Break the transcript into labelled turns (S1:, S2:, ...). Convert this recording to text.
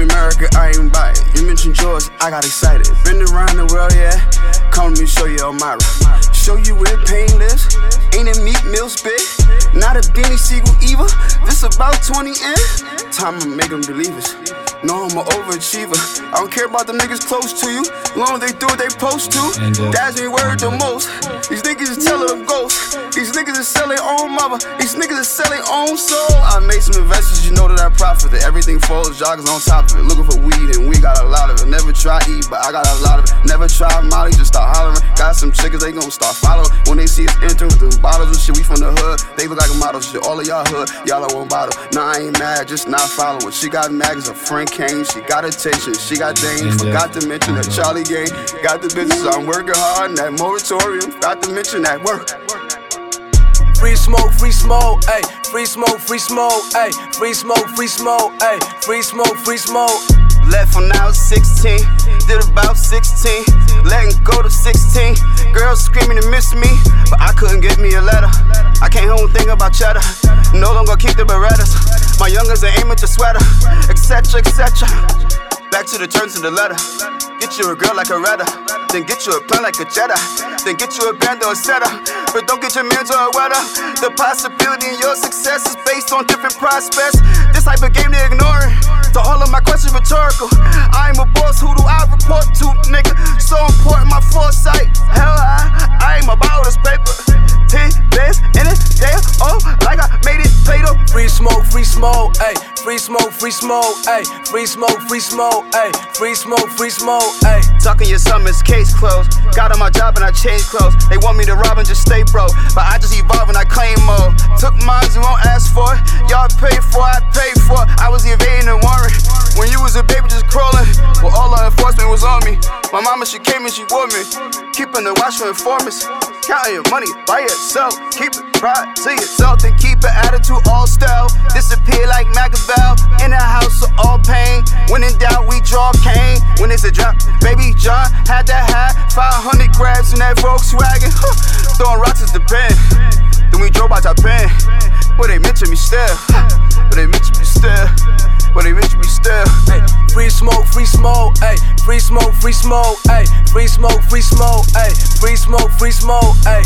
S1: it, I ain't buy it. You mentioned yours, I got excited. Been around the world, yeah. Come to me, show you Elmira. Show you where pain lives. Ain't a meat meal spit. Not a Benny Siegel either. This about 20 in. Time to make them believers. No, I'm an overachiever. I don't care about the niggas close to you. Long as they do what they post to.
S2: And, uh,
S1: That's me word the most. These niggas is telling them ghosts. These niggas is selling own mother. These niggas is selling their own soul. I made some investments, you know that I profit. Everything falls, joggers on top of it. Looking for weed and we Never try E, but I got a lot of it. Never try Molly, just start hollering. Got some chickens, they gon' start following. When they see us enter with the bottles and shit, we from the hood. They look like a model shit. All of y'all hood, y'all are one bottle. Nah, I ain't mad, just not following. She got mad cause a friend came. She got attention, she got
S2: things.
S1: Forgot to mention that Charlie gang. Got the business, I'm working hard in that moratorium. Forgot to mention that work.
S3: Free smoke, free smoke, ayy. Free smoke, free smoke, ayy. Free smoke, free smoke, ayy. Free smoke, free smoke.
S1: Left when I was 16, did about 16, letting go to 16. Girls screaming to miss me, but I couldn't get me a letter. I can't home think about cheddar, no longer keep the Berettas. My youngers are aiming to sweater, etc. etc. Back to the turns of the letter. Get you a girl like a redder, then get you a plan like a Jedi, then get you a band or a setter. But don't get your man to a weather. The possibility in your success is based on different prospects. This type of game they ignoring. To all of my questions rhetorical. I'm a boss, who do
S3: Free smoke, free smoke, ayy. Free smoke, free smoke, ayy. Free smoke, free smoke, ayy.
S1: Talking your summer's case closed. Got on my job and I changed clothes. They want me to rob and just stay broke. But I just evolve and I claim more. Took mines and won't ask for it. Y'all pay for I pay for. I was evading the warrant. When you was a baby just crawling. Well, all the enforcement was on me. My mama, she came and she wore me. Keeping the watch for informants. Counting your money by yourself. Keep it pride to yourself and keep an attitude a drop, baby John had that hat. 500 grabs in that Volkswagen. Huh. Throwing rocks at the pen. Then we drove by Japan. Where they mention me still. Where they mention me still. Where they mention me still.
S3: Ay, free smoke, free smoke, ayy. Free smoke, free smoke, ayy. Free smoke, free smoke, ayy. Free smoke, free smoke, ayy.